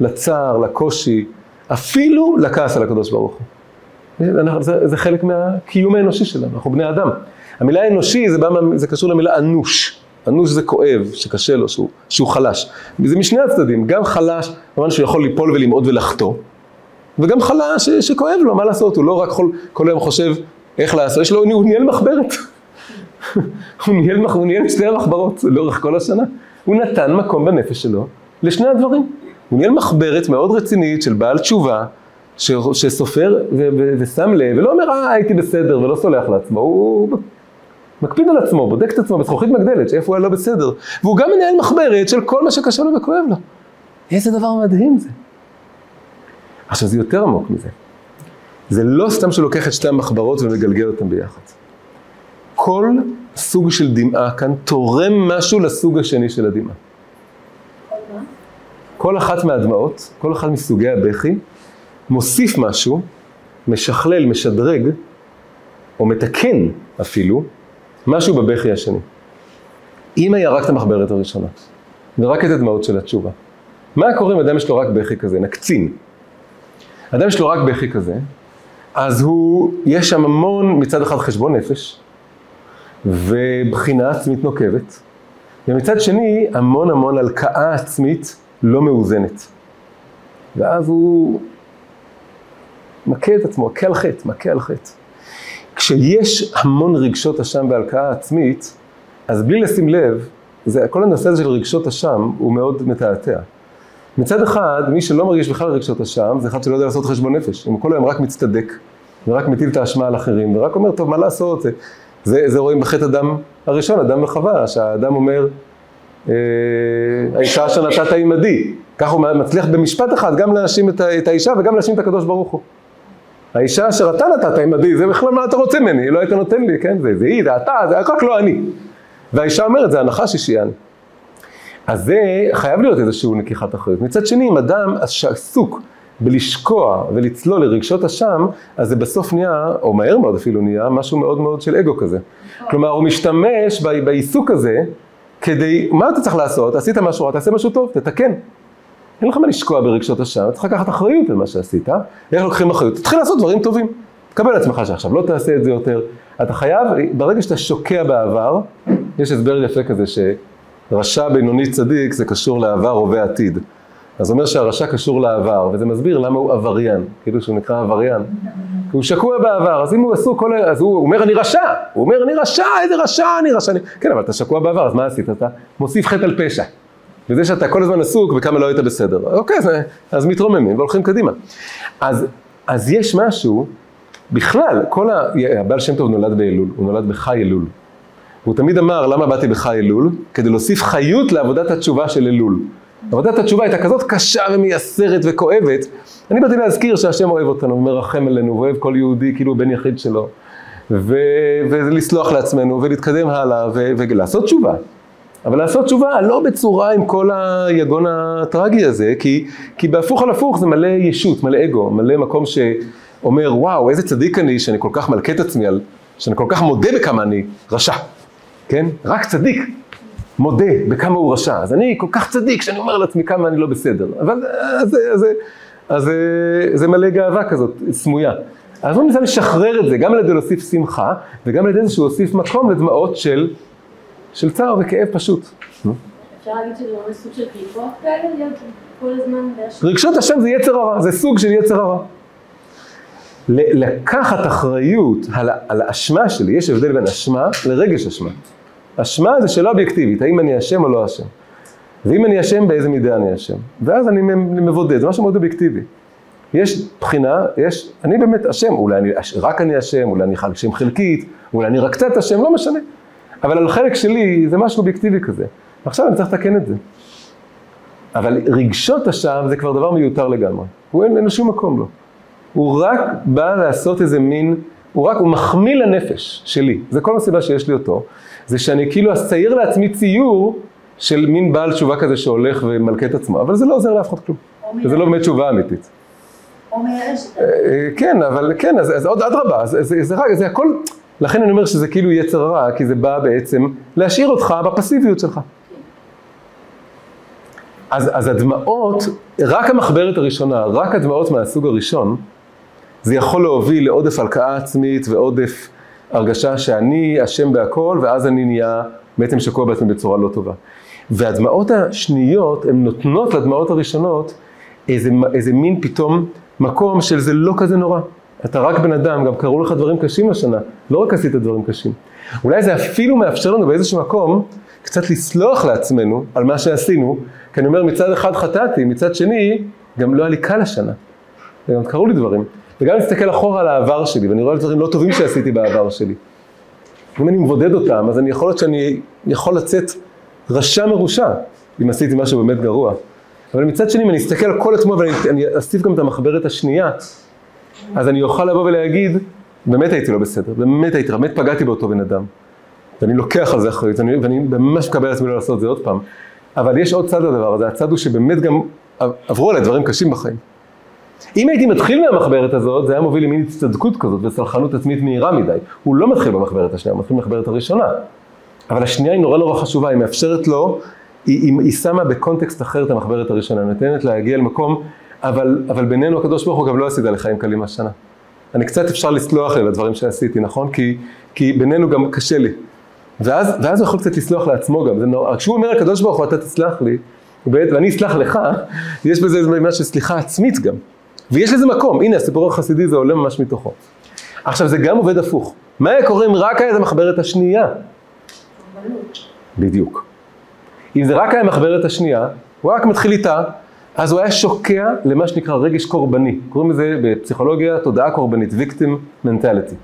לצער, לקושי, אפילו לכעס על הקדוש ברוך הוא. זה, זה חלק מהקיום האנושי שלנו, אנחנו בני אדם. המילה אנושי זה, בא, זה קשור למילה אנוש. אנוש זה כואב, שקשה לו, שהוא, שהוא חלש. זה משני הצדדים, גם חלש, כמובן שהוא יכול ליפול ולמעוד ולחטוא, וגם חלש שכואב לו, מה לעשות, הוא לא רק כל, כל היום חושב איך לעשות, יש לו, הוא ניהל מחברת. הוא ניהל, הוא ניהל שתי המחברות לאורך כל השנה. הוא נתן מקום בנפש שלו לשני הדברים. הוא ניהל מחברת מאוד רצינית של בעל תשובה, ש, שסופר ו, ו, ושם לב, ולא אומר, אה, הייתי בסדר, ולא סולח לעצמו, הוא מקפיד על עצמו, בודק את עצמו בזכוכית מגדלת, שאיפה הוא היה לא בסדר. והוא גם מנהל מחברת של כל מה שקשה לו וכואב לו. איזה דבר מדהים זה. עכשיו זה יותר עמוק מזה. זה לא סתם שהוא לוקח את שתי המחברות ומגלגל אותן ביחד. כל סוג של דמעה כאן תורם משהו לסוג השני של הדמעה. כל אחת מהדמעות, כל אחד מסוגי הבכי, מוסיף משהו, משכלל, משדרג, או מתקן אפילו, משהו בבכי השני. אם היה רק את המחברת הראשונה, ורק את הדמעות של התשובה, מה קורה אם אדם יש לו רק בכי כזה? נקצין. אדם יש לו רק בכי כזה, אז הוא, יש שם המון מצד אחד חשבון נפש, ובחינה עצמית נוקבת, ומצד שני המון המון הלקאה עצמית לא מאוזנת. ואז הוא מכה את עצמו, מכה על חטא, מכה על חטא. כשיש המון רגשות אשם והלקאה עצמית, אז בלי לשים לב, זה, כל הנושא הזה של רגשות אשם הוא מאוד מתעתע. מצד אחד, מי שלא מרגיש בכלל רגשות אשם, זה אחד שלא יודע לעשות חשבון נפש. אם כל היום רק מצטדק, ורק מטיל את האשמה על אחרים, ורק אומר, טוב, מה לעשות? זה, זה, רואים בחטא אדם הראשון, אדם וחווה, שהאדם אומר, אה, האישה אשר נתת עימדי. ככה הוא מצליח במשפט אחד גם להאשים את, את האישה וגם להאשים את הקדוש ברוך הוא. האישה אשר אתה נתת עימדי, זה בכלל מה אתה רוצה ממני, לא היית נותן לי, כן? זה, זה היא, זה אתה, זה רק לא אני. והאישה אומרת, זה הנחש אישיאן. אז זה חייב להיות איזושהי לקיחת אחריות. מצד שני, אם אדם שעסוק בלשקוע ולצלול לרגשות אשם, אז זה בסוף נהיה, או מהר מאוד אפילו נהיה, משהו מאוד מאוד של אגו כזה. כלומר, הוא משתמש בעיסוק הזה כדי, מה אתה צריך לעשות? עשית משהו רע, תעשה משהו טוב, תתקן. אין לך מה לשקוע ברגשות אשם, צריך לקחת אחריות על מה שעשית. איך לוקחים אחריות? תתחיל לעשות דברים טובים. תקבל לעצמך שעכשיו לא תעשה את זה יותר. אתה חייב, ברגע שאתה שוקע בעבר, יש הסבר יפה כזה שרשע, בינוני, צדיק, זה קשור לעבר, הווה, עתיד. אז זה אומר שהרשע קשור לעבר, וזה מסביר למה הוא עבריין, כאילו שהוא נקרא עבריין. כי הוא שקוע בעבר, אז אם הוא עסוק כל ה... אז הוא אומר אני רשע, הוא אומר אני רשע, איזה רשע, אני רשע, אני... כן, אבל אתה שקוע בעבר, אז מה עשית? אתה מוסיף חטא על פשע. וזה שאתה כל הזמן עסוק וכמה לא היית בסדר. אוקיי, אז, אז מתרוממים והולכים קדימה. אז, אז יש משהו, בכלל, כל ה... הבעל שם טוב נולד באלול, הוא נולד בחי אלול. והוא תמיד אמר, למה באתי בחי אלול? כדי להוסיף חיות לעבודת התשובה של אלול. עבודת התשובה הייתה כזאת קשה ומייסרת וכואבת. אני באתי להזכיר שהשם אוהב אותנו ומרחם עלינו ואוהב כל יהודי כאילו בן יחיד שלו. ו... ולסלוח לעצמנו ולהתקדם הלאה ו... ולעשות תשובה. אבל לעשות תשובה לא בצורה עם כל היגון הטרגי הזה, כי, כי בהפוך על הפוך זה מלא ישות, מלא אגו, מלא מקום שאומר וואו איזה צדיק אני שאני כל כך מלכה את עצמי, על, שאני כל כך מודה בכמה אני רשע, כן? רק צדיק מודה בכמה הוא רשע, אז אני כל כך צדיק שאני אומר לעצמי כמה אני לא בסדר, אבל אז, אז, אז, אז זה מלא גאווה כזאת, סמויה. אז הוא ניסה לשחרר את זה, גם על ידי להוסיף שמחה, וגם על ידי זה שהוא הוסיף מקום לדמעות של של צער וכאב פשוט. אפשר להגיד שזה ממש סוג של קליפות כאלה, להיות כל הזמן בהשוואה? רגשות השם זה יצר הרע, זה סוג של יצר הרע. לקחת אחריות על, על האשמה שלי, יש הבדל בין אשמה לרגש אשמה. אשמה זה שאלה אובייקטיבית, האם אני אשם או לא אשם. ואם אני אשם, באיזה מידה אני אשם. ואז אני מבודד, זה משהו מאוד אובייקטיבי. יש בחינה, יש, אני באמת אשם, אולי אני, רק אני אשם, אולי אני אשם חלקית, אולי אני רק קצת אשם, לא משנה. אבל על החלק שלי זה משהו אובייקטיבי כזה. עכשיו אני צריך לתקן את זה. אבל רגשות אשם זה כבר דבר מיותר לגמרי. הוא אין לו שום מקום לו. הוא רק בא לעשות איזה מין, הוא רק, הוא מחמיא לנפש שלי. זה כל הסיבה שיש לי אותו. זה שאני כאילו אצייר לעצמי ציור של מין בעל תשובה כזה שהולך ומלכה את עצמו. אבל זה לא עוזר לאף אחד כלום. וזה לא באמת תשובה אמיתית. את אה, כן, אבל כן, אז, אז עוד אדרבה, זה, זה, זה, זה הכל, לכן אני אומר שזה כאילו יצר רע, כי זה בא בעצם להשאיר אותך בפסיביות שלך. אז, אז הדמעות, רק המחברת הראשונה, רק הדמעות מהסוג הראשון, זה יכול להוביל לעודף הלקאה עצמית ועודף הרגשה שאני אשם בהכל, ואז אני נהיה בעצם שקוע בעצמי בצורה לא טובה. והדמעות השניות, הן נותנות לדמעות הראשונות איזה, איזה מין פתאום מקום של זה לא כזה נורא. אתה רק בן אדם, גם קרו לך דברים קשים השנה, לא רק עשית דברים קשים. אולי זה אפילו מאפשר לנו באיזשהו מקום קצת לסלוח לעצמנו על מה שעשינו, כי אני אומר מצד אחד חטאתי, מצד שני גם לא היה לי קל השנה. וגם קרו לי דברים. וגם להסתכל אחורה על העבר שלי, ואני רואה דברים לא טובים שעשיתי בעבר שלי. אם אני מבודד אותם, אז אני יכול להיות שאני יכול לצאת רשע מרושע, אם עשיתי משהו באמת גרוע. אבל מצד שני, אם אני אסתכל על כל עצמו ואני אני אוסיף גם את המחברת השנייה, אז אני אוכל לבוא ולהגיד, באמת הייתי לא בסדר, באמת הייתי, באמת פגעתי באותו בן אדם. ואני לוקח על זה אחריות, ואני, ואני ממש מקבל על עצמי לא לעשות את זה עוד פעם. אבל יש עוד צד לדבר הזה, הצד הוא שבאמת גם עברו עליי דברים קשים בחיים. אם הייתי מתחיל מהמחברת הזאת, זה היה מוביל למין הצטדקות כזאת וסלחנות עצמית מהירה מדי. הוא לא מתחיל במחברת השנייה, הוא מתחיל במחברת הראשונה. אבל השנייה היא נורא נורא חשובה, היא מאפשרת לו, היא, היא, היא שמה בקונטקסט אחר את המחברת הראשונה, נותנת להגיע למקום, אבל, אבל בינינו הקדוש ברוך הוא גם לא עשית לחיים קלים השנה. אני קצת אפשר לסלוח לי לדברים שעשיתי, נכון? כי, כי בינינו גם קשה לי. ואז, ואז הוא יכול קצת לסלוח לעצמו גם, זה נורא, כשהוא אומר הקדוש ברוך הוא אתה תסלח לי, ואני אסלח לך, יש בזה איזה משהו של סליחה עצמית גם. ויש לזה מקום, הנה הסיפור החסידי זה עולה ממש מתוכו. עכשיו זה גם עובד הפוך. מה היה קורה אם רק היה את המחברת השנייה? בדיוק. אם זה רק היה המחברת השנייה, הוא רק מתחיל איתה, אז הוא היה שוקע למה שנקרא רגש קורבני. קוראים לזה בפסיכולוגיה תודעה קורבנית, victim mentality.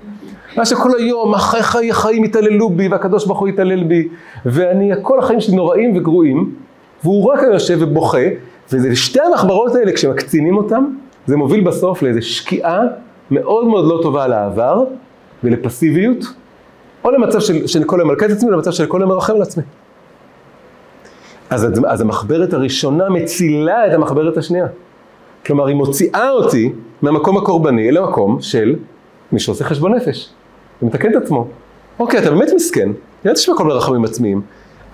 מה שכל היום, אחרי חיי חיים התעללו בי, והקדוש ברוך הוא התעלל בי, ואני, כל החיים שלי נוראים וגרועים, והוא רק יושב ובוכה, וזה שתי המחברות האלה, כשמקצינים אותם, זה מוביל בסוף לאיזו שקיעה מאוד מאוד לא טובה על העבר, ולפסיביות, או למצב של, של כל היום מלכה את עצמי, למצב של כל היום מרחם על עצמי. אז, אז המחברת הראשונה מצילה את המחברת השנייה. כלומר, היא מוציאה אותי מהמקום הקורבני למקום של מי שעושה חשבון נפש, ומתקן את עצמו. אוקיי, אתה באמת מסכן, ידעתי שיש מקום לרחמים עצמיים,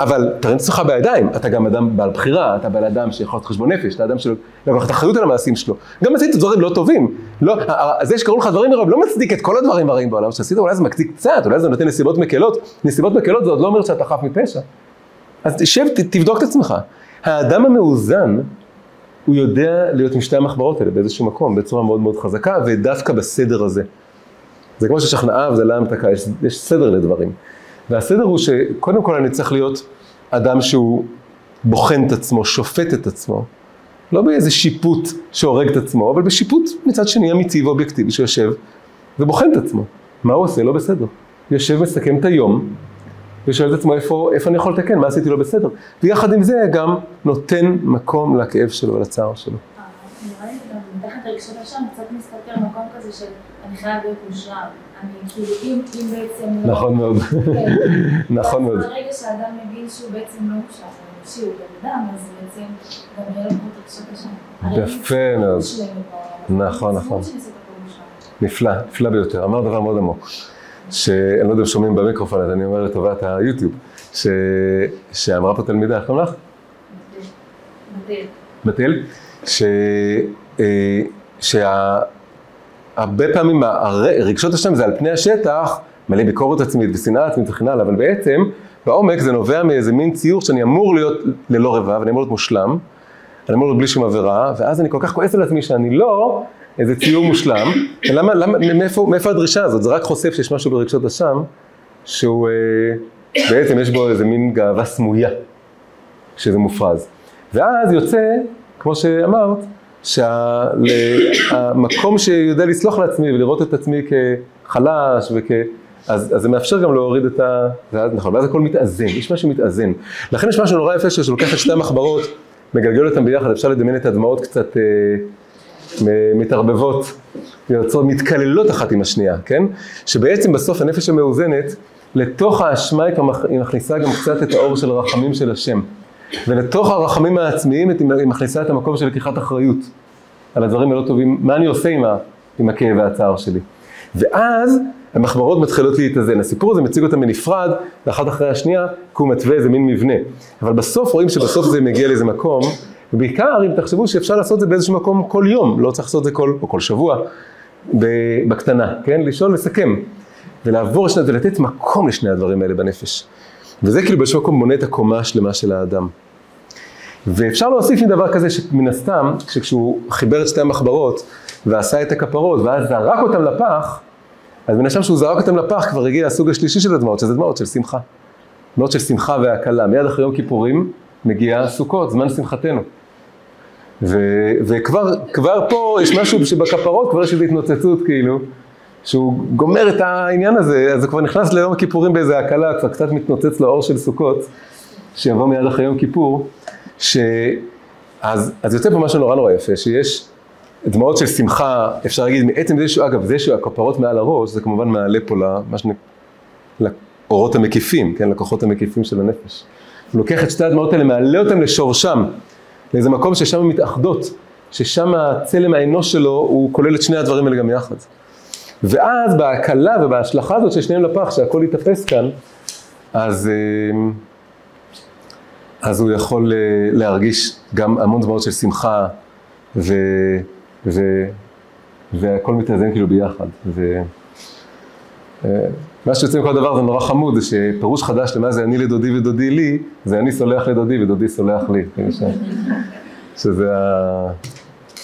אבל תרים את עצמך בידיים, אתה גם אדם בעל בחירה, אתה בעל אדם שיכול לעשות חשבון נפש, אתה אדם שלוקח את האחריות על המעשים שלו. גם עשית דברים לא טובים. לא, זה שקראו לך דברים הרעים לא מצדיק את כל הדברים הרעים בעולם שעשית, אולי זה מצדיק קצת, אולי זה נותן נסיבות מקלות. נסיבות מקלות זה עוד לא אומר שאתה חף מפשע. אז תשב, תבדוק את עצמך. האדם המאוזן, הוא יודע להיות עם שתי המחברות האלה באיזשהו מקום, בצורה מאוד מאוד חזקה, ודווקא בסדר הזה. זה כמו ששכנעה הבדלה המתקה, יש, יש סדר לדברים. והסדר הוא שקודם כל אני צריך להיות אדם שהוא בוחן את עצמו, שופט את עצמו. לא באיזה שיפוט שהורג את עצמו, אבל בשיפוט מצד שני אמיתי ואובייקטיבי שיושב ובוחן את עצמו. מה הוא עושה? לא בסדר. יושב, מסכם את היום, ושואל את עצמו איפה, איפה אני יכול לתקן, מה עשיתי לא בסדר. ויחד עם זה גם נותן מקום לכאב שלו ולצער שלו. נראה לי גם מתחת רגשות השם קצת מסתתר מקום כזה של אני חייב להיות מושלם. כאילו, אם, אם בעצם... נכון מאוד. כן. נכון מאוד. ברגע שאדם מבין שהוא בעצם לא מושלם, הוא בן אדם, אז בעצם גם יהיה לו רגשות השם. יפה מאוד. נכון, נכון. נפלא, נפלא ביותר. אמר דבר מאוד עמוק, שאני לא יודע אם שומעים במיקרופון, אז אני אומר לטובת היוטיוב. שאמרה פה תלמידה, איך קוראים לך? בתל. בתל. אה, שה... הרבה פעמים הר- רגשות השם זה על פני השטח, מלא ביקורת עצמית ושנאה עצמית וכן הלאה, אבל בעצם בעומק זה נובע מאיזה מין ציור שאני אמור להיות ללא רבב, אני אמור להיות מושלם, אני אמור להיות בלי שום עבירה, ואז אני כל כך כועס על עצמי שאני לא איזה ציור מושלם, למה, למה, מאיפה, מאיפה הדרישה הזאת? זה רק חושף שיש משהו ברגשות השם, שהוא אה, בעצם יש בו איזה מין גאווה סמויה, שזה מופרז. ואז יוצא, כמו שאמרת, שהמקום שיודע לסלוח לעצמי ולראות את עצמי כחלש וכ... אז, אז זה מאפשר גם להוריד את ה... ואז, נכון, ואז הכל מתאזן, יש משהו מתאזן. לכן יש משהו נורא יפה שלוקח את שתי המחברות, מגלגל אותם ביחד, אפשר לדמיין את הדמעות קצת אה, מתערבבות, יוצרות, מתקללות אחת עם השנייה, כן? שבעצם בסוף הנפש המאוזנת, לתוך האשמה היא מכניסה גם קצת את האור של הרחמים של השם. ולתוך הרחמים העצמיים היא מכניסה את המקום של לקיחת אחריות על הדברים הלא טובים, מה אני עושה עם, ה, עם הכאב והצער שלי. ואז המחברות מתחילות להתאזן. הסיפור הזה מציג אותם בנפרד, ואחת אחרי השנייה, כי הוא מתווה איזה מין מבנה. אבל בסוף רואים שבסוף זה מגיע לאיזה מקום, ובעיקר אם תחשבו שאפשר לעשות זה באיזשהו מקום כל יום, לא צריך לעשות את זה כל, או כל שבוע, בקטנה, כן? לשאול, לסכם. ולעבור שני, ולתת מקום לשני הדברים האלה בנפש. וזה כאילו באיזשהו מקום מונה את הקומה השלמה של האדם. ואפשר להוסיף עם דבר כזה שמן הסתם, כשהוא חיבר את שתי המחברות ועשה את הכפרות ואז זרק אותם לפח, אז מן הסתם שהוא זרק אותם לפח כבר הגיע הסוג השלישי של הדמעות, שזה דמעות של שמחה. דמעות של שמחה והקלה. מיד אחרי יום כיפורים מגיע סוכות, זמן שמחתנו. ו- וכבר כבר פה יש משהו שבכפרות כבר יש איזו התנוצצות כאילו, שהוא גומר את העניין הזה, אז הוא כבר נכנס ליום הכיפורים באיזה הקלה, כבר קצת מתנוצץ לו אור של סוכות, שיבוא מיד אחרי יום כיפור, ש... אז, אז יוצא פה משהו נורא נורא יפה, שיש דמעות של שמחה, אפשר להגיד, מעצם זה שהוא, אגב, זה שהכפרות מעל הראש, זה כמובן מעלה פה למה שנ... לאורות המקיפים, כן, לכוחות המקיפים של הנפש. הוא לוקח את שתי הדמעות האלה, מעלה אותם לשורשם, לאיזה מקום ששם הן מתאחדות, ששם הצלם האנוש שלו, הוא כולל את שני הדברים האלה גם יחד. ואז בהקלה ובהשלכה הזאת של שניהם לפח, שהכל ייתפס כאן, אז, אה, אז הוא יכול אה, להרגיש גם המון דמעות של שמחה, ו, ו, והכל מתאזן כאילו ביחד. ו, אה, מה שיוצא מכל דבר זה נורא חמוד, זה שפירוש חדש למה זה אני לדודי ודודי לי, זה אני סולח לדודי ודודי סולח לי. ש, שזה ה,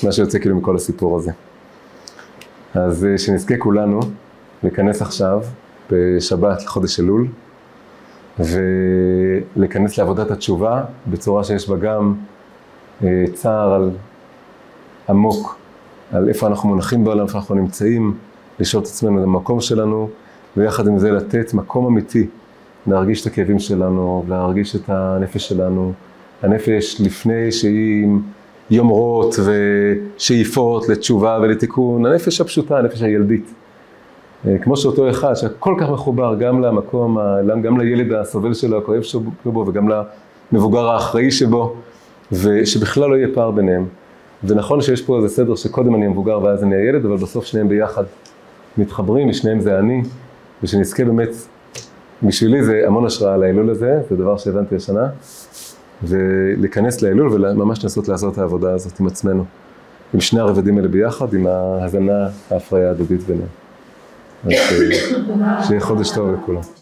מה שיוצא כאילו מכל הסיפור הזה. אז אה, שנזכה כולנו להיכנס עכשיו בשבת לחודש אלול ולהיכנס לעבודת התשובה בצורה שיש בה גם אה, צער על עמוק, על איפה אנחנו מונחים בעולם, איפה אנחנו נמצאים, לשאול את עצמנו למקום שלנו ויחד עם זה לתת מקום אמיתי להרגיש את הכאבים שלנו, להרגיש את הנפש שלנו, הנפש לפני שהיא עם יומרות ושאיפות לתשובה ולתיקון, הנפש הפשוטה, הנפש הילדית. כמו שאותו אחד שכל כך מחובר גם למקום, גם לילד הסובל שלו, הכואב שבו, וגם למבוגר האחראי שבו, ושבכלל לא יהיה פער ביניהם. ונכון שיש פה איזה סדר שקודם אני המבוגר ואז אני הילד, אבל בסוף שניהם ביחד מתחברים, ושניהם זה אני, ושנזכה באמת, בשבילי זה המון השראה להילול הזה, זה דבר שהבנתי השנה, ולהיכנס להילול וממש לנסות לעשות את העבודה הזאת עם עצמנו, עם שני הרבדים האלה ביחד, עם ההזנה, ההפריה ההדדית ביניהם. אז אה, שיהיה חודש טוב לכולם.